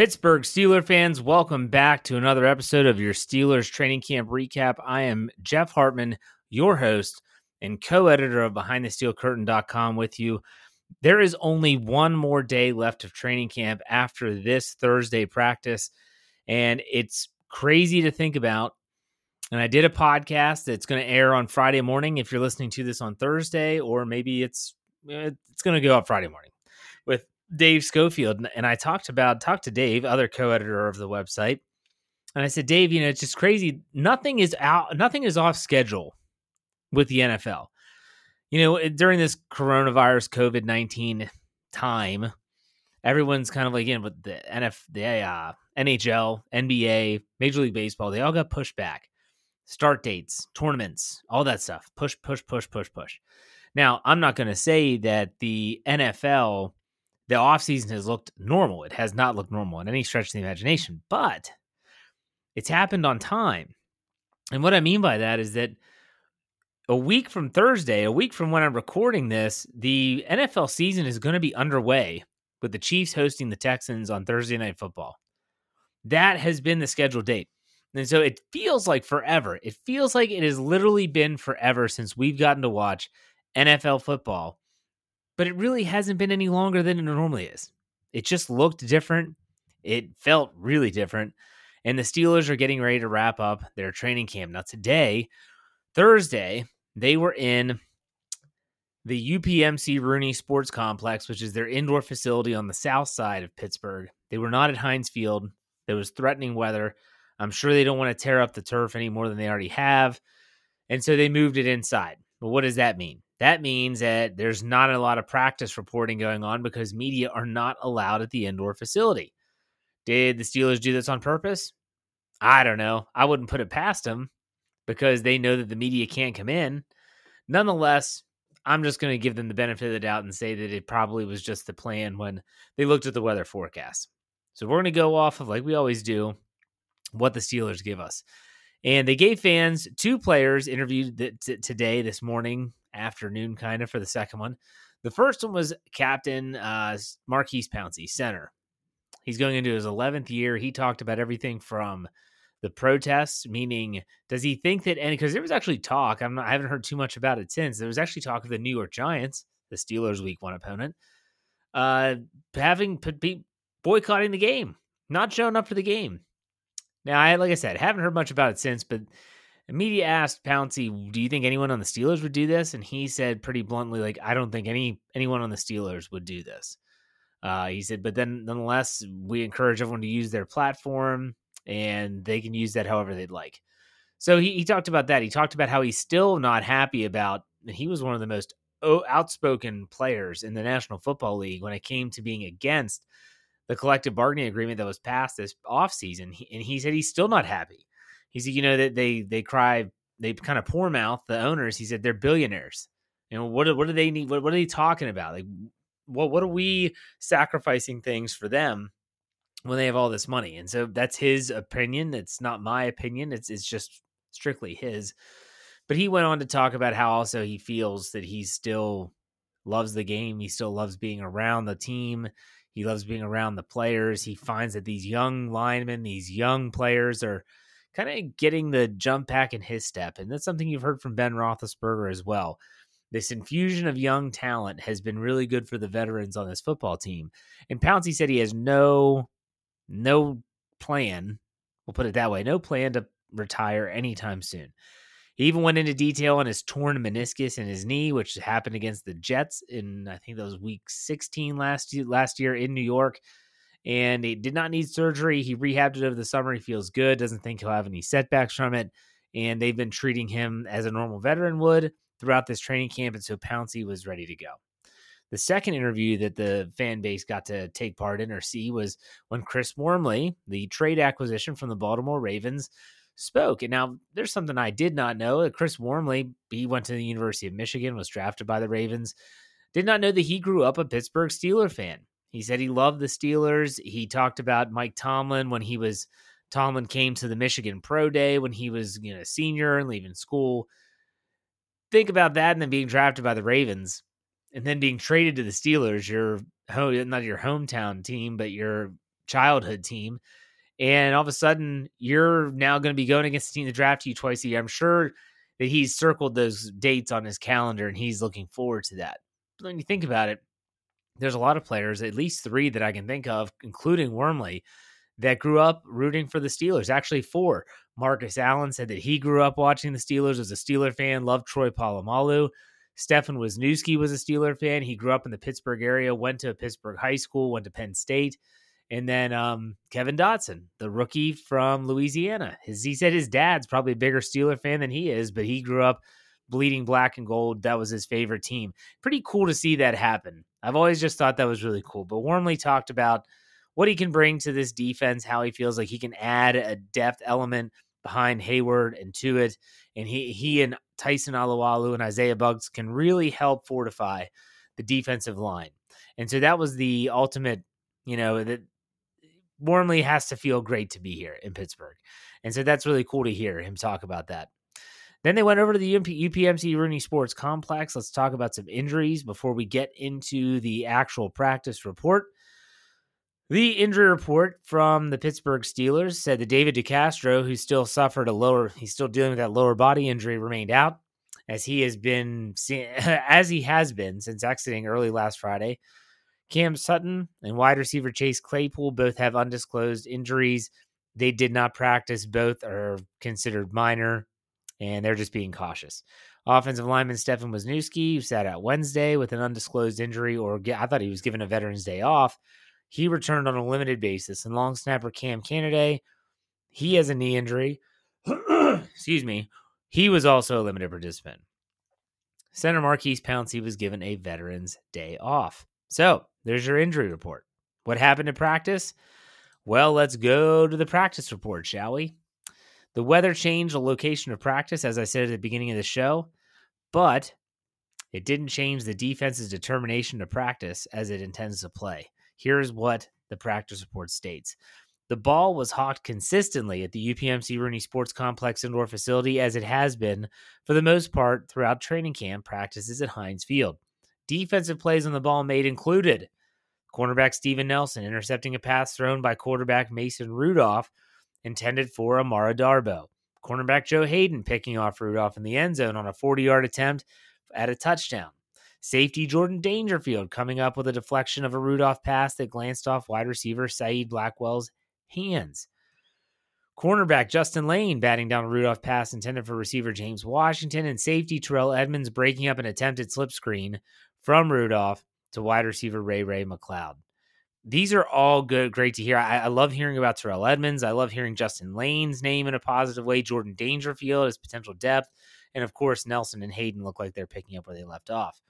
Pittsburgh Steeler fans, welcome back to another episode of your Steelers training camp recap. I am Jeff Hartman, your host and co editor of BehindTheSteelCurtain.com with you. There is only one more day left of training camp after this Thursday practice, and it's crazy to think about. And I did a podcast that's going to air on Friday morning if you're listening to this on Thursday, or maybe it's uh, it's going to go up Friday morning Dave Schofield, and I talked about talked to Dave, other co-editor of the website, and I said, Dave, you know, it's just crazy. Nothing is out. Nothing is off schedule with the NFL. You know, during this coronavirus COVID nineteen time, everyone's kind of like in with the NF, the uh, NHL, NBA, Major League Baseball. They all got pushed back. Start dates, tournaments, all that stuff. Push, push, push, push, push. Now, I'm not going to say that the NFL the offseason has looked normal. It has not looked normal in any stretch of the imagination, but it's happened on time. And what I mean by that is that a week from Thursday, a week from when I'm recording this, the NFL season is going to be underway with the Chiefs hosting the Texans on Thursday Night Football. That has been the scheduled date. And so it feels like forever. It feels like it has literally been forever since we've gotten to watch NFL football but it really hasn't been any longer than it normally is. It just looked different. It felt really different. And the Steelers are getting ready to wrap up their training camp. Now, today, Thursday, they were in the UPMC Rooney Sports Complex, which is their indoor facility on the south side of Pittsburgh. They were not at Heinz Field. There was threatening weather. I'm sure they don't want to tear up the turf any more than they already have. And so they moved it inside. But what does that mean? That means that there's not a lot of practice reporting going on because media are not allowed at the indoor facility. Did the Steelers do this on purpose? I don't know. I wouldn't put it past them because they know that the media can't come in. Nonetheless, I'm just going to give them the benefit of the doubt and say that it probably was just the plan when they looked at the weather forecast. So we're going to go off of, like we always do, what the Steelers give us. And they gave fans two players interviewed today, this morning, afternoon, kind of for the second one. The first one was Captain uh, Maurkice Pouncey, center. He's going into his 11th year. He talked about everything from the protests, meaning does he think that, and because there was actually talk, I'm not, I haven't heard too much about it since. There was actually talk of the New York Giants, the Steelers' week one opponent, uh, having be boycotting the game, not showing up for the game. Now, I like I said, haven't heard much about it since, but media asked Pouncey, "Do you think anyone on the Steelers would do this?" And he said pretty bluntly, "Like I don't think any anyone on the Steelers would do this." Uh, he said, "But then, nonetheless, we encourage everyone to use their platform, and they can use that however they'd like." So he, he talked about that. He talked about how he's still not happy about. And he was one of the most outspoken players in the National Football League when it came to being against the collective bargaining agreement that was passed this offseason. And he said he's still not happy. He said, you know, that they they cry, they kind of poor mouth the owners. He said they're billionaires. You know, what what do they need? What, what are they talking about? Like, what what are we sacrificing things for them when they have all this money? And so that's his opinion. It's not my opinion. It's it's just strictly his. But he went on to talk about how also he feels that he still loves the game. He still loves being around the team. He loves being around the players. He finds that these young linemen, these young players are kind of getting the jump back in his step. And that's something you've heard from Ben Roethlisberger as well. This infusion of young talent has been really good for the veterans on this football team. And Pouncey said he has no no plan, we'll put it that way, no plan to retire anytime soon. He even went into detail on his torn meniscus in his knee, which happened against the Jets in I think that was week 16 last year, last year in New York. And he did not need surgery. He rehabbed it over the summer. He feels good. Doesn't think he'll have any setbacks from it. And they've been treating him as a normal veteran would throughout this training camp. And so Pouncey was ready to go. The second interview that the fan base got to take part in or see was when Chris Wormley, the trade acquisition from the Baltimore Ravens, spoke. And now there's something I did not know. Uh, Chris Wormley, he went to the University of Michigan, was drafted by the Ravens. Did not know that he grew up a Pittsburgh Steeler fan. He said he loved the Steelers. He talked about Mike Tomlin when he was Tomlin came to the Michigan Pro Day when he was, you know, senior and leaving school. Think about that and then being drafted by the Ravens and then being traded to the Steelers, your not your hometown team, but your childhood team. And all of a sudden, you're now going to be going against the team that drafted you twice a year. I'm sure that he's circled those dates on his calendar and he's looking forward to that. But when you think about it, there's a lot of players, at least three that I can think of, including Wormley, that grew up rooting for the Steelers. Actually, four. Marcus Allen said that he grew up watching the Steelers, was a Steeler fan, loved Troy Polamalu. Stefen Wisniewski was a Steeler fan. He grew up in the Pittsburgh area, went to Pittsburgh High School, went to Penn State. And then um, Kevin Dotson, the rookie from Louisiana. His, he said his dad's probably a bigger Steeler fan than he is, but he grew up bleeding black and gold. That was his favorite team. Pretty cool to see that happen. I've always just thought that was really cool. But Wormley talked about what he can bring to this defense, how he feels like he can add a depth element behind Heyward and Tuitt. And he, he and Tyson Alualu and Isaiah Buggs can really help fortify the defensive line. And so that was the ultimate, you know, that Wormley has to feel great to be here in Pittsburgh. And so that's really cool to hear him talk about that. Then they went over to the UPMC Rooney Sports Complex. Let's talk about some injuries before we get into the actual practice report. The injury report from the Pittsburgh Steelers said that David DeCastro, who still suffered a lower, he's still dealing with that lower body injury, remained out as he has been, as he has been since exiting early last Friday. Cam Sutton and wide receiver Chase Claypool both have undisclosed injuries. They did not practice. Both are considered minor, and they're just being cautious. Offensive lineman Stefen Wisniewski sat out Wednesday with an undisclosed injury, or I thought he was given a Veterans Day off. He returned on a limited basis. And long snapper Cam Canaday, he has a knee injury. Excuse me. He was also a limited participant. Center Maurkice Pouncey was given a Veterans Day off. So there's your injury report. What happened in practice? Well, let's go to the practice report, shall we? The weather changed the location of practice, as I said at the beginning of the show, but it didn't change the defense's determination to practice as it intends to play. Here's what the practice report states. The ball was hawked consistently at the UPMC Rooney Sports Complex indoor facility as it has been for the most part throughout training camp practices at Heinz Field. Defensive plays on the ball made included cornerback Steven Nelson intercepting a pass thrown by quarterback Mason Rudolph intended for Amara Darboh. Cornerback Joe Haden picking off Rudolph in the end zone on a 40 yard attempt at a touchdown. Safety Jordan Dangerfield coming up with a deflection of a Rudolph pass that glanced off wide receiver Saeed Blackwell's hands. Cornerback Justin Layne batting down a Rudolph pass intended for receiver James Washington, and safety Terrell Edmunds breaking up an attempted slip screen from Rudolph to wide receiver Ray Ray McCloud. These are all good, great to hear. I, I, love hearing about Terrell Edmunds. I love hearing Justin Layne's name in a positive way. Jordan Dangerfield, his potential depth, and of course Nelson and Haden look like they're picking up where they left off.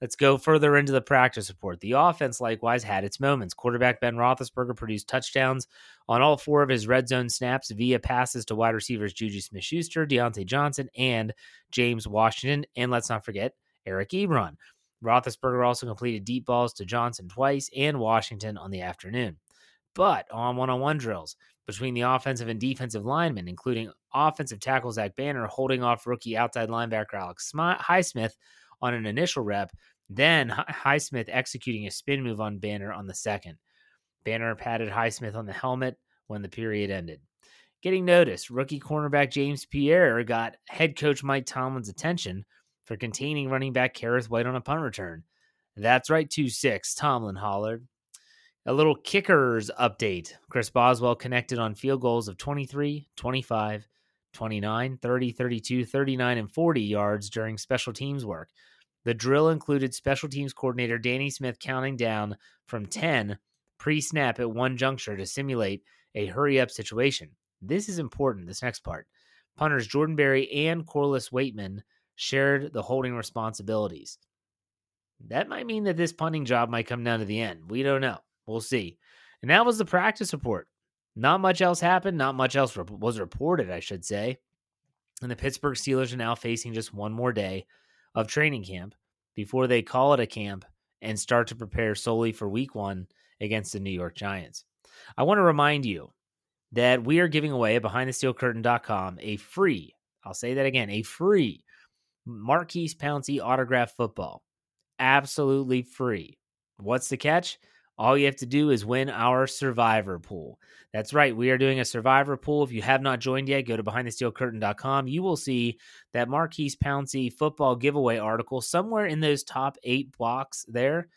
Let's go further into the practice report. The offense likewise had its moments. Quarterback Ben Roethlisberger produced touchdowns on all four of his red zone snaps via passes to wide receivers Juju Smith-Schuster, Diontae Johnson, and James Washington. And let's not forget Eric Ebron. Roethlisberger also completed deep balls to Johnson twice and Washington on the afternoon. But on one-on-one drills between the offensive and defensive linemen, including offensive tackle Zach Banner holding off rookie outside linebacker Alex Highsmith on an initial rep, then Highsmith executing a spin move on Banner on the second. Banner patted Highsmith on the helmet when the period ended. Getting noticed, rookie cornerback James Pierre got head coach Mike Tomlin's attention for containing running back Kerrith Whyte on a punt return. That's right, 2 6, Tomlin hollered. A little kickers update. Chris Boswell connected on field goals of 23, 25, 29, 30, 32, 39, and 40 yards during special teams work. The drill included special teams coordinator Danny Smith counting down from 10 pre snap at one juncture to simulate a hurry up situation. This is important, this next part. Punters Jordan Berry and Corliss Waitman shared the holding responsibilities. That might mean that this punting job might come down to the end. We don't know. We'll see. And that was the practice report. Not much else happened. Not much else was reported, I should say. And the Pittsburgh Steelers are now facing just one more day of training camp before they call it a camp and start to prepare solely for week one against the New York Giants. I want to remind you that we are giving away at behindthesteelcurtain.com a free, I'll say that again, a free Maurkice Pouncey autograph football. Absolutely free. What's the catch? All you have to do is win our survivor pool. That's right. We are doing a survivor pool. If you have not joined yet, go to behindthesteelcurtain.com. You will see that Maurkice Pouncey football giveaway article somewhere in those top eight blocks there.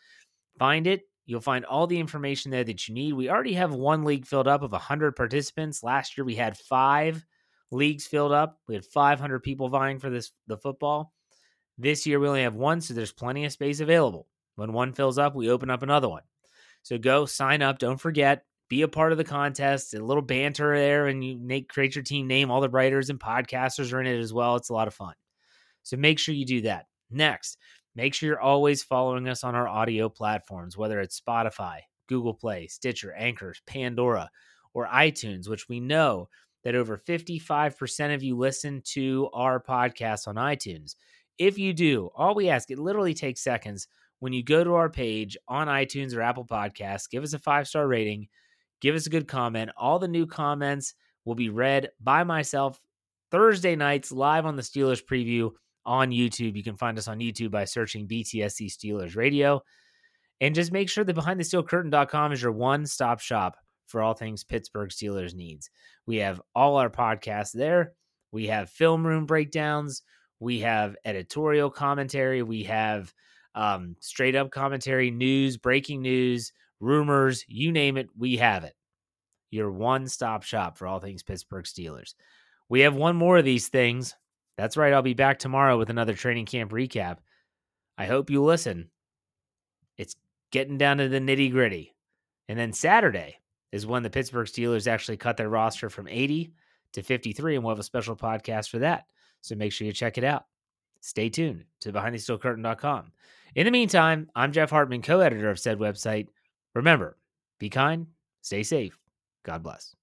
Find it. You'll find all the information there that you need. We already have one league filled up of 100 participants. Last year we had five leagues filled up. We had 500 people vying for this the football. This year we only have one, so there's plenty of space available. When one fills up, we open up another one. So go sign up. Don't forget, be a part of the contest. A little banter there, and you make create your team name. All the writers and podcasters are in it as well. It's a lot of fun. So make sure you do that. Next, make sure you're always following us on our audio platforms, whether it's Spotify, Google Play, Stitcher, Anchors, Pandora, or iTunes, which we know that over 55% of you listen to our podcast on iTunes. If you do, all we ask, it literally takes seconds. When you go to our page on iTunes or Apple Podcasts, give us a five star rating, give us a good comment. All the new comments will be read by myself Thursday nights live on the Steelers preview on YouTube. You can find us on YouTube by searching BTSC Steelers Radio. And just make sure that behindthesteelcurtain.com is your one stop shop for all things Pittsburgh Steelers needs. We have all our podcasts there. We have film room breakdowns. We have editorial commentary. We have um, straight up commentary, news, breaking news, rumors, you name it, we have it. Your one stop shop for all things Pittsburgh Steelers. We have one more of these things. That's right. I'll be back tomorrow with another training camp recap. I hope you listen. It's getting down to the nitty gritty. And then Saturday, is when the Pittsburgh Steelers actually cut their roster from 80 to 53, and we'll have a special podcast for that. So make sure you check it out. Stay tuned to BehindTheSteelCurtain.com. In the meantime, I'm Jeff Hartman, co editor of said website. Remember, be kind, stay safe, God bless.